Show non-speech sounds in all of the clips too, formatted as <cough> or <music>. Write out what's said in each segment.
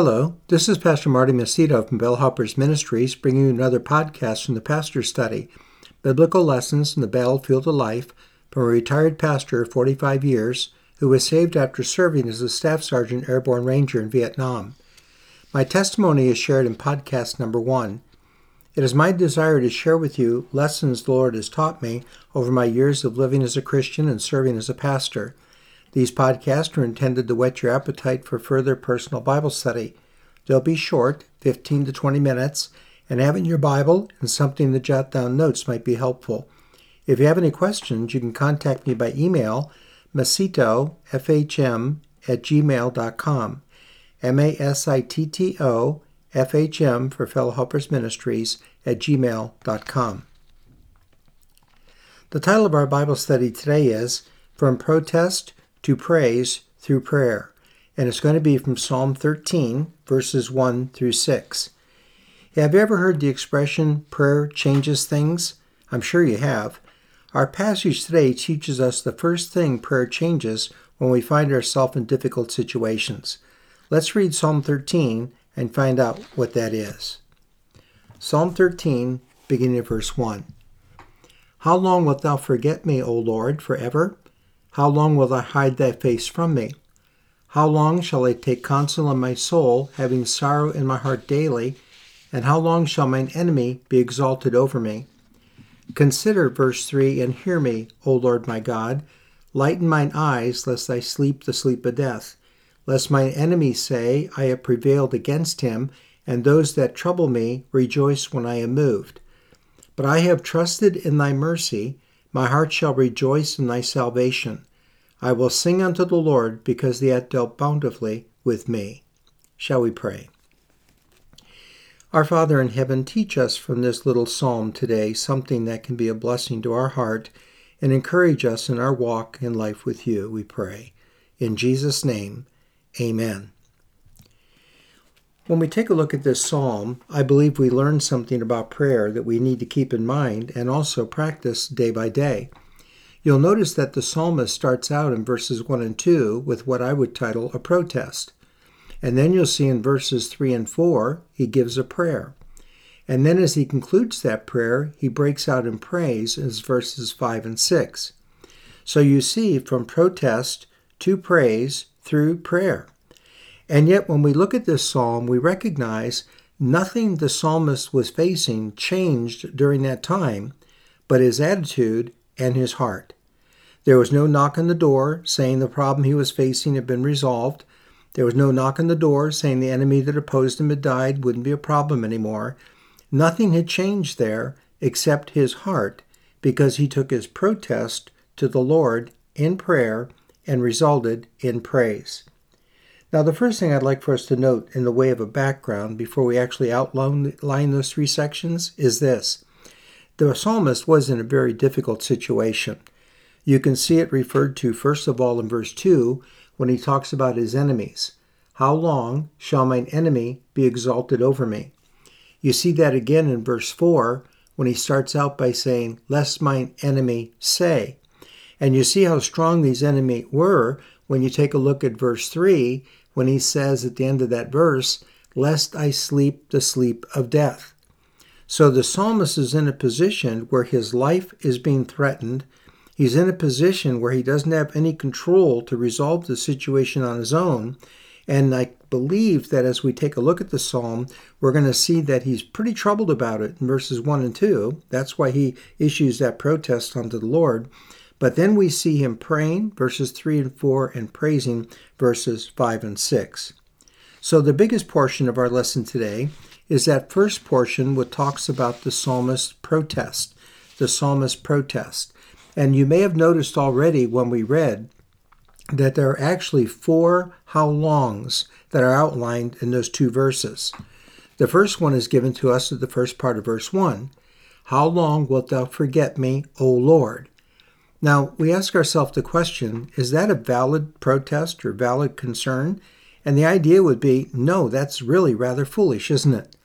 Hello, this is Pastor Marty Masitto from Fellow Helpers Ministries, bringing you another podcast from the Pastor's Study Biblical Lessons in the Battlefield of Life from a retired pastor of 45 years who was saved after serving as a Staff Sergeant Airborne Ranger in Vietnam. My testimony is shared in podcast number one. It is my desire to share with you lessons the Lord has taught me over my years of living as a Christian and serving as a pastor. These podcasts are intended to whet your appetite for further personal Bible study. They'll be short, 15 to 20 minutes, and having your Bible and something to jot down notes might be helpful. If you have any questions, you can contact me by email, masitto, F-H-M, at gmail.com, M-A-S-I-T-T-O, F-H-M for Fellow Helpers Ministries at gmail.com. The title of our Bible study today is From Protest to praise through prayer. And it's going to be from Psalm 13, verses 1 through 6. Have you ever heard the expression, prayer changes things? I'm sure you have. Our passage today teaches us the first thing prayer changes when we find ourselves in difficult situations. Let's read Psalm 13 and find out what that is. Psalm 13, beginning at verse 1. How long wilt thou forget me, O Lord, forever? How long will I hide thy face from me? How long shall I take counsel in my soul, having sorrow in my heart daily? And how long shall mine enemy be exalted over me? Consider verse 3 and hear me, O Lord my God. Lighten mine eyes, lest I sleep the sleep of death. Lest mine enemies say, I have prevailed against him, and those that trouble me rejoice when I am moved. But I have trusted in thy mercy. My heart shall rejoice in thy salvation. I will sing unto the Lord because he hath dealt bountifully with me. Shall we pray? Our Father in heaven, teach us from this little psalm today something that can be a blessing to our heart and encourage us in our walk in life with you, we pray. In Jesus' name, amen. When we take a look at this psalm, I believe we learn something about prayer that we need to keep in mind and also practice day by day. You'll notice that the psalmist starts out in verses 1 and 2 with what I would title a protest. And then you'll see in verses 3 and 4, he gives a prayer. And then as he concludes that prayer, he breaks out in praise in verses 5 and 6. So you see from protest to praise through prayer. And yet, when we look at this psalm, we recognize nothing the psalmist was facing changed during that time, but his attitude and his heart. There was no knock on the door saying the problem he was facing had been resolved. There was no knock on the door saying the enemy that opposed him had died, wouldn't be a problem anymore. Nothing had changed there except his heart because he took his protest to the Lord in prayer and resulted in praise. Now, the first thing I'd like for us to note in the way of a background before we actually outline those three sections is this. The psalmist was in a very difficult situation. You can see it referred to, first of all, in verse 2 when he talks about his enemies. How long shall mine enemy be exalted over me? You see that again in verse 4 when he starts out by saying, Lest mine enemy say. And you see how strong these enemies were when you take a look at verse 3 when he says at the end of that verse, Lest I sleep the sleep of death. So the psalmist is in a position where his life is being threatened. He's in a position where he doesn't have any control to resolve the situation on his own. And I believe that as we take a look at the psalm, we're going to see that he's pretty troubled about it in verses 1 and 2. That's why he issues that protest unto the Lord. But then we see him praying, verses 3 and 4, and praising, verses 5 and 6. So the biggest portion of our lesson today is that first portion which talks about the psalmist's protest, the psalmist's protest. And you may have noticed already when we read that there are actually four how longs that are outlined in those two verses. The first one is given to us at the first part of verse 1. How long wilt thou forget me, O Lord? Now, we ask ourselves the question is that a valid protest or valid concern? And the idea would be no, that's really rather foolish, isn't it?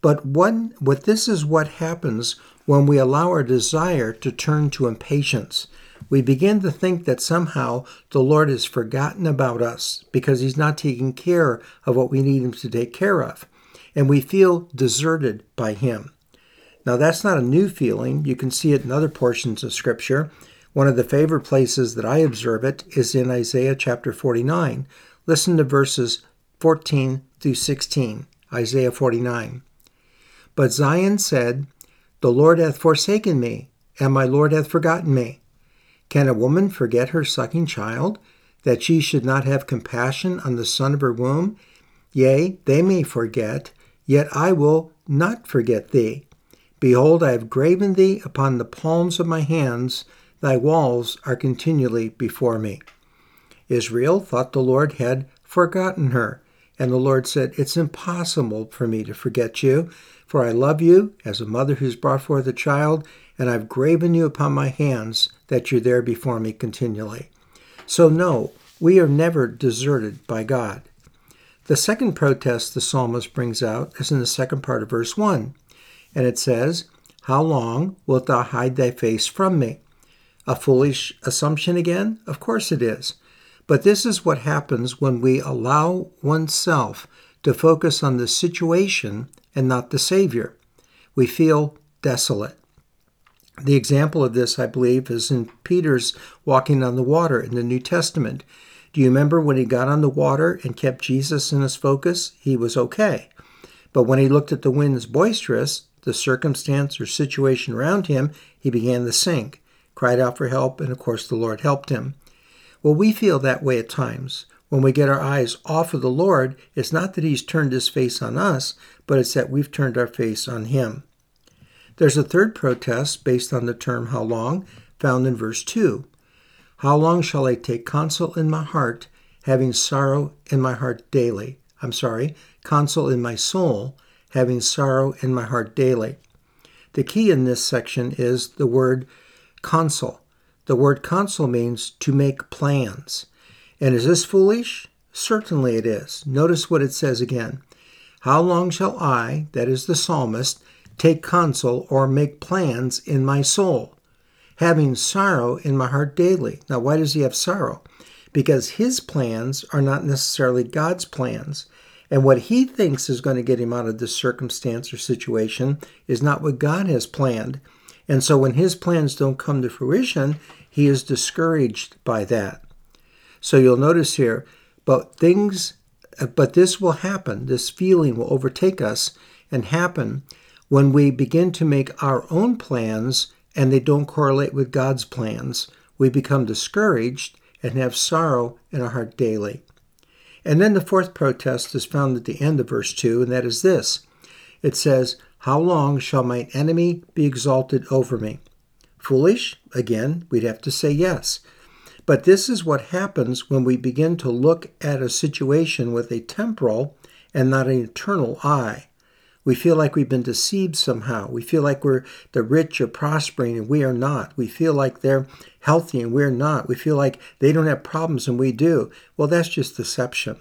But what this is what happens when we allow our desire to turn to impatience, we begin to think that somehow the Lord has forgotten about us because he's not taking care of what we need him to take care of. And we feel deserted by him. Now, that's not a new feeling. You can see it in other portions of Scripture. One of the favorite places that I observe it is in Isaiah chapter 49. Listen to verses 14 through 16. Isaiah 49. But Zion said, The Lord hath forsaken me, and my Lord hath forgotten me. Can a woman forget her sucking child, that she should not have compassion on the son of her womb? Yea, they may forget, yet I will not forget thee. Behold, I have graven thee upon the palms of my hands, thy walls are continually before me. Israel thought the Lord had forgotten her, and the Lord said, It's impossible for me to forget you, for I love you as a mother who's brought forth a child, and I've graven you upon my hands that you're there before me continually. So, no, we are never deserted by God. The second protest the psalmist brings out is in the second part of verse 1, and it says, How long wilt thou hide thy face from me? A foolish assumption again? Of course it is. But this is what happens when we allow oneself to focus on the situation and not the Savior. We feel desolate. The example of this, I believe, is in Peter's walking on the water in the New Testament. Do you remember when he got on the water and kept Jesus in his focus? He was okay. But when he looked at the winds boisterous, the circumstance or situation around him, he began to sink, cried out for help, and of course the Lord helped him. Well, we feel that way at times. When we get our eyes off of the Lord, it's not that He's turned His face on us, but it's that we've turned our face on Him. There's a third protest based on the term how long, found in verse 2. How long shall I take counsel in my heart, having sorrow in my heart daily? I'm sorry, counsel in my soul, having sorrow in my heart daily. The key in this section is the word counsel. The word counsel means to make plans. And is this foolish? Certainly it is. Notice what it says again. How long shall I, that is the psalmist, take counsel or make plans in my soul, having sorrow in my heart daily. Now, why does he have sorrow? Because his plans are not necessarily God's plans. And what he thinks is going to get him out of this circumstance or situation is not what God has planned. And so when his plans don't come to fruition, he is discouraged by that. So you'll notice here, but things, but this will happen, this feeling will overtake us and happen when we begin to make our own plans and they don't correlate with God's plans, we become discouraged and have sorrow in our heart daily. And then the fourth protest is found at the end of verse 2, and that is this it says, How long shall mine enemy be exalted over me? Foolish? Again, we'd have to say yes. But this is what happens when we begin to look at a situation with a temporal and not an eternal eye. We feel like we've been deceived somehow. We feel like we're the rich are prospering and we are not. We feel like they're healthy and we're not. We feel like they don't have problems and we do. Well, that's just deception.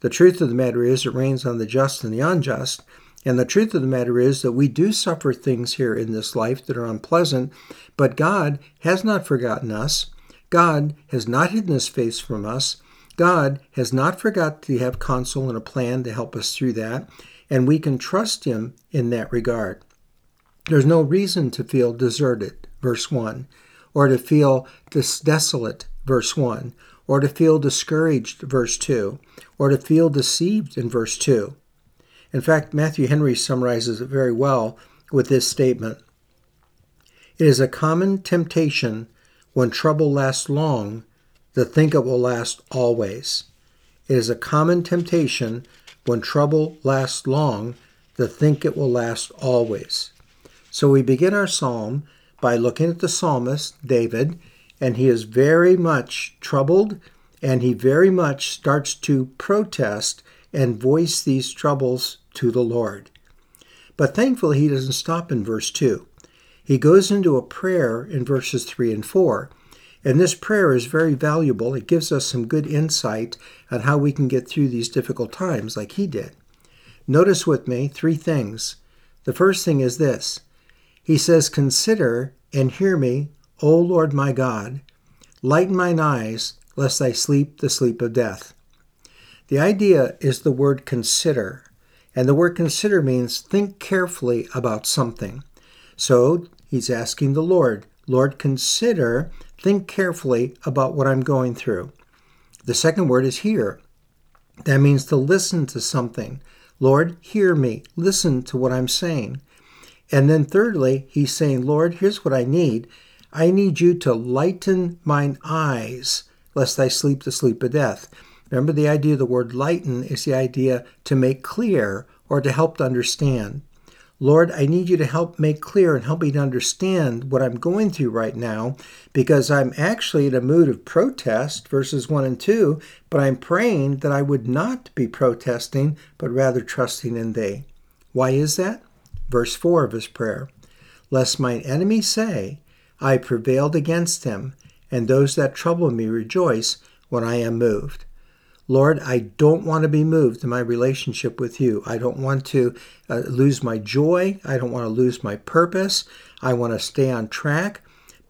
The truth of the matter is it rains on the just and the unjust. And the truth of the matter is that we do suffer things here in this life that are unpleasant, but God has not forgotten us. God has not hidden his face from us. God has not forgot to have counsel and a plan to help us through that and we can trust Him in that regard. There's no reason to feel deserted, verse 1, or to feel desolate, verse 1, or to feel discouraged, verse 2, or to feel deceived in verse 2. In fact, Matthew Henry summarizes it very well with this statement It is a common temptation when trouble lasts long to think it will last always. It is a common temptation when trouble lasts long, to think it will last always. So we begin our psalm by looking at the psalmist, David, and he is very much troubled and he very much starts to protest and voice these troubles to the Lord. But thankfully, he doesn't stop in verse 2. He goes into a prayer in verses 3 and 4 and this prayer is very valuable. It gives us some good insight on how we can get through these difficult times like he did. Notice with me three things. The first thing is this He says, Consider and hear me, O Lord my God, Lighten mine eyes, lest I sleep the sleep of death. The idea is the word consider, and the word consider means think carefully about something. So he's asking the Lord, Lord, consider, think carefully about what I'm going through. The second word is hear. That means to listen to something. Lord, hear me. Listen to what I'm saying. And then thirdly, he's saying, Lord, here's what I need. I need you to lighten mine eyes, lest I sleep the sleep of death. Remember, the idea of the word lighten is the idea to make clear or to help to understand. Lord, I need you to help make clear and help me to understand what I'm going through right now because I'm actually in a mood of protest, verses 1 and 2, but I'm praying that I would not be protesting, but rather trusting in Thee. Why is that? Verse 4 of his prayer Lest mine enemies say, I prevailed against him, and those that trouble me rejoice when I am moved. Lord, I don't want to be moved in my relationship with you. I don't want to uh, lose my joy. I don't want to lose my purpose. I want to stay on track.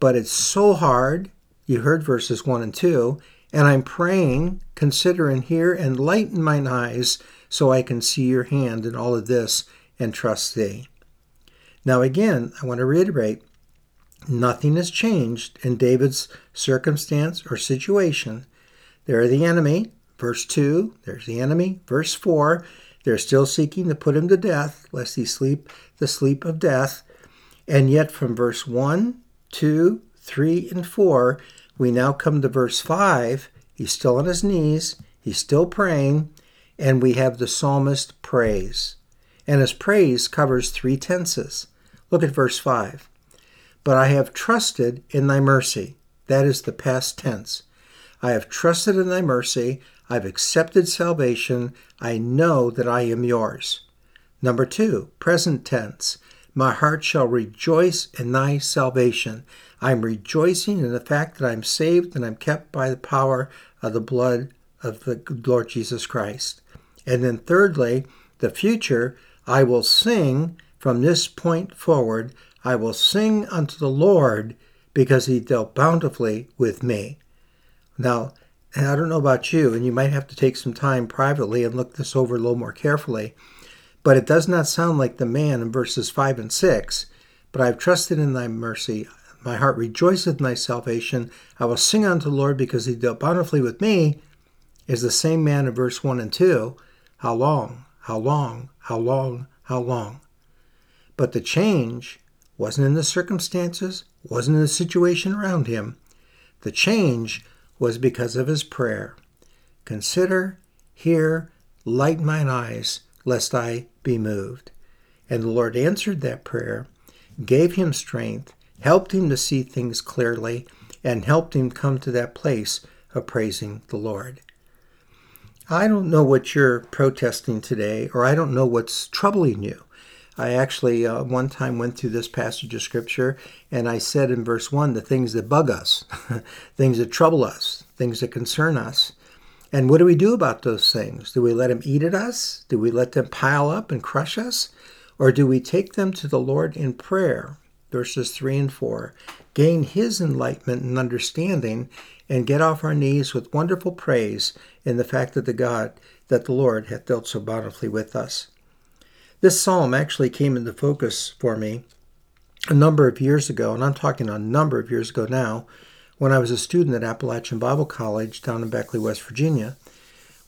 But it's so hard. You heard verses 1 and 2. And I'm praying, consider and hear, and lighten mine eyes so I can see your hand in all of this and trust thee. Now, again, I want to reiterate nothing has changed in David's circumstance or situation. There are the enemy, Verse 2, there's the enemy. Verse 4, they're still seeking to put him to death, lest he sleep the sleep of death. And yet, from verse 1, 2, 3, and 4, we now come to verse 5. He's still on his knees, he's still praying, and we have the psalmist praise. And his praise covers three tenses. Look at verse 5. But I have trusted in thy mercy. That is the past tense. I have trusted in thy mercy. I've accepted salvation. I know that I am yours. Number two, present tense. My heart shall rejoice in thy salvation. I'm rejoicing in the fact that I'm saved and I'm kept by the power of the blood of the Lord Jesus Christ. And then thirdly, the future, I will sing from this point forward. I will sing unto the Lord because he dealt bountifully with me. Now, and I don't know about you, and you might have to take some time privately and look this over a little more carefully, but it does not sound like the man in verses 5 and 6. But I have trusted in thy mercy. My heart rejoiceth in thy salvation. I will sing unto the Lord because he dealt bountifully with me. Is the same man in verse 1 and 2. How long? How long? How long? How long? But the change wasn't in the circumstances, wasn't in the situation around him. The change was because of his prayer. Consider, hear, light mine eyes, lest I be moved. And the Lord answered that prayer, gave him strength, helped him to see things clearly, and helped him come to that place of praising the Lord. I don't know what you're protesting today, or I don't know what's troubling you. I actually uh, one time went through this passage of scripture and I said in verse 1 the things that bug us, <laughs> things that trouble us, things that concern us. And what do we do about those things? Do we let them eat at us? Do we let them pile up and crush us? Or do we take them to the Lord in prayer? Verses 3 and 4. Gain his enlightenment and understanding and get off our knees with wonderful praise in the fact that the God, that the Lord hath dealt so bountifully with us. This psalm actually came into focus for me a number of years ago, and I'm talking a number of years ago now, when I was a student at Appalachian Bible College down in Beckley, West Virginia.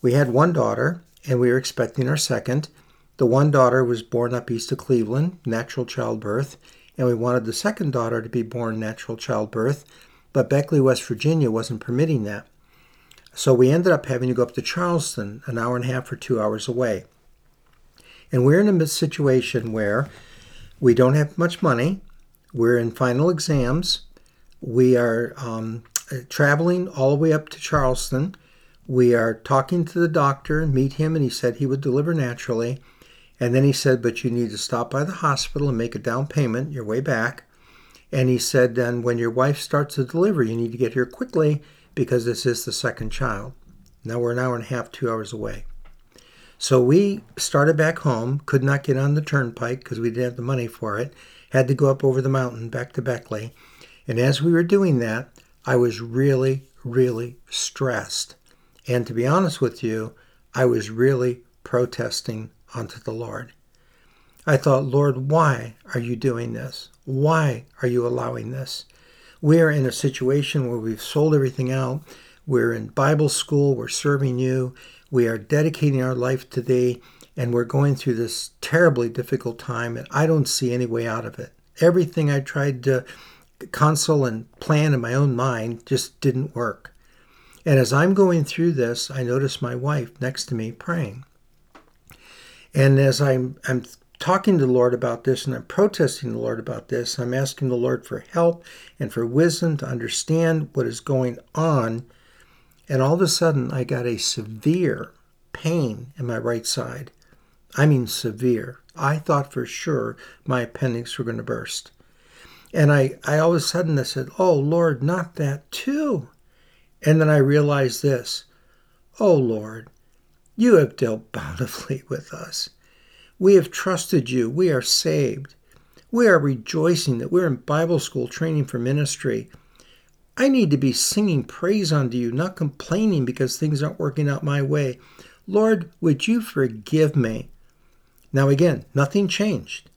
We had one daughter, and we were expecting our second. The one daughter was born up east of Cleveland, natural childbirth, and we wanted the second daughter to be born natural childbirth, but Beckley, West Virginia wasn't permitting that. So we ended up having to go up to Charleston, an hour and a half or two hours away. And we're in a situation where we don't have much money. We're in final exams. We are um, traveling all the way up to Charleston. We are talking to the doctor, and meet him, and he said he would deliver naturally. And then he said, But you need to stop by the hospital and make a down payment your way back. And he said, Then when your wife starts to deliver, you need to get here quickly because this is the second child. Now we're an hour and a half, two hours away. So we started back home, could not get on the turnpike because we didn't have the money for it, had to go up over the mountain back to Beckley. And as we were doing that, I was really, really stressed. And to be honest with you, I was really protesting unto the Lord. I thought, Lord, why are you doing this? Why are you allowing this? We are in a situation where we've sold everything out. We're in Bible school. We're serving you. We are dedicating our life to thee. And we're going through this terribly difficult time. And I don't see any way out of it. Everything I tried to console and plan in my own mind just didn't work. And as I'm going through this, I notice my wife next to me praying. And as I'm, I'm talking to the Lord about this and I'm protesting the Lord about this, I'm asking the Lord for help and for wisdom to understand what is going on. And all of a sudden, I got a severe pain in my right side. I mean, severe. I thought for sure my appendix were going to burst. And I, I all of a sudden I said, Oh Lord, not that too. And then I realized this Oh Lord, you have dealt bountifully <laughs> with us. We have trusted you. We are saved. We are rejoicing that we're in Bible school training for ministry. I need to be singing praise unto you, not complaining because things aren't working out my way. Lord, would you forgive me? Now, again, nothing changed.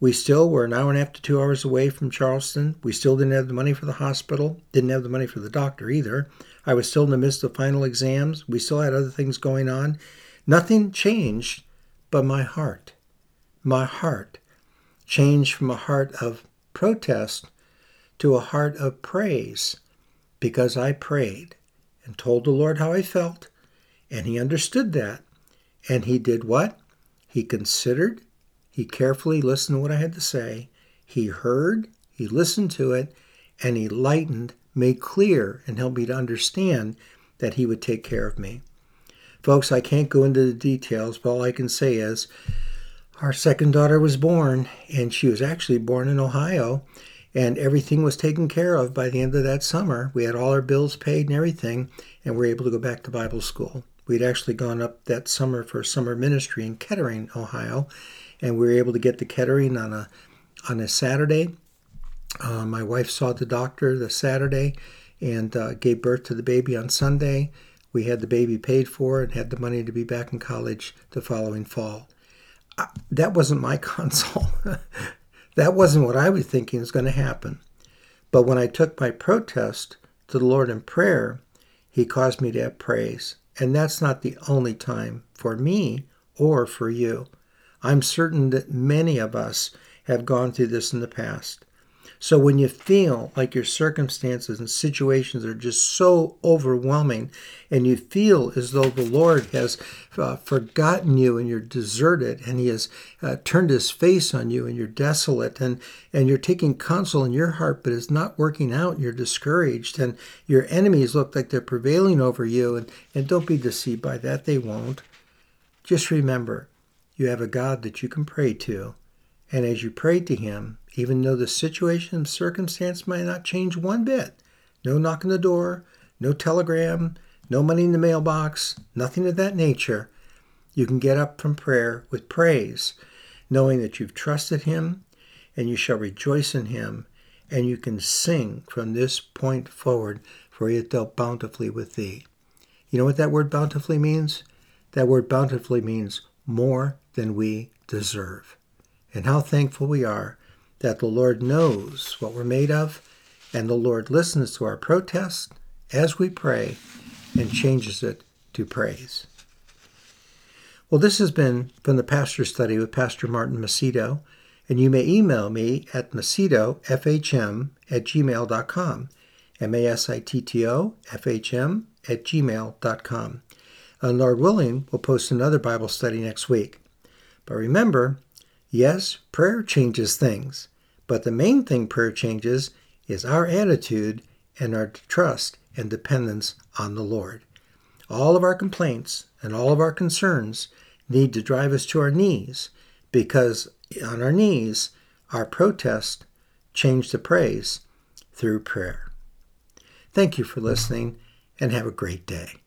We still were an hour and a half to two hours away from Charleston. We still didn't have the money for the hospital, didn't have the money for the doctor either. I was still in the midst of final exams. We still had other things going on. Nothing changed but my heart. My heart changed from a heart of protest to a heart of praise because I prayed and told the Lord how I felt, and He understood that. And He did what? He considered he carefully listened to what I had to say. He heard, he listened to it, and he lightened, made clear, and helped me to understand that he would take care of me. Folks, I can't go into the details, but all I can say is our second daughter was born, and she was actually born in Ohio, and everything was taken care of by the end of that summer. We had all our bills paid and everything, and we were able to go back to Bible school. We'd actually gone up that summer for summer ministry in Kettering, Ohio, and we were able to get the Kettering on a on a Saturday. Uh, my wife saw the doctor the Saturday and uh, gave birth to the baby on Sunday. We had the baby paid for and had the money to be back in college the following fall. That wasn't my <laughs> console. That wasn't what I was thinking was going to happen. But when I took my protest to the Lord in prayer, He caused me to have praise. And that's not the only time for me or for you. I'm certain that many of us have gone through this in the past. So when you feel like your circumstances and situations are just so overwhelming, and you feel as though the Lord has uh, forgotten you and you're deserted, and He has uh, turned His face on you and you're desolate, and, and you're taking counsel in your heart, but it's not working out, and you're discouraged, and your enemies look like they're prevailing over you, and, and don't be deceived by that, they won't. Just remember, you have a God that you can pray to. And as you pray to Him, even though the situation and circumstance might not change one bit, no knock on the door, no telegram, no money in the mailbox, nothing of that nature, you can get up from prayer with praise, knowing that you've trusted Him and you shall rejoice in Him, and you can sing from this point forward, for He hath dealt bountifully with thee. You know what that word bountifully means? That word bountifully means more than we deserve. And how thankful we are that the Lord knows what we're made of, and the Lord listens to our protest as we pray and changes it to praise. Well, this has been from the Pastor Study with Pastor Martin Masitto, and you may email me at masittofhm at gmail.com, M-A-S-I-T-T-O F-H-M at gmail.com. And uh, Lord willing, we'll post another Bible study next week. But remember, yes, prayer changes things, but the main thing prayer changes is our attitude and our trust and dependence on the Lord. All of our complaints and all of our concerns need to drive us to our knees because on our knees, our protest change to praise through prayer. Thank you for listening and have a great day.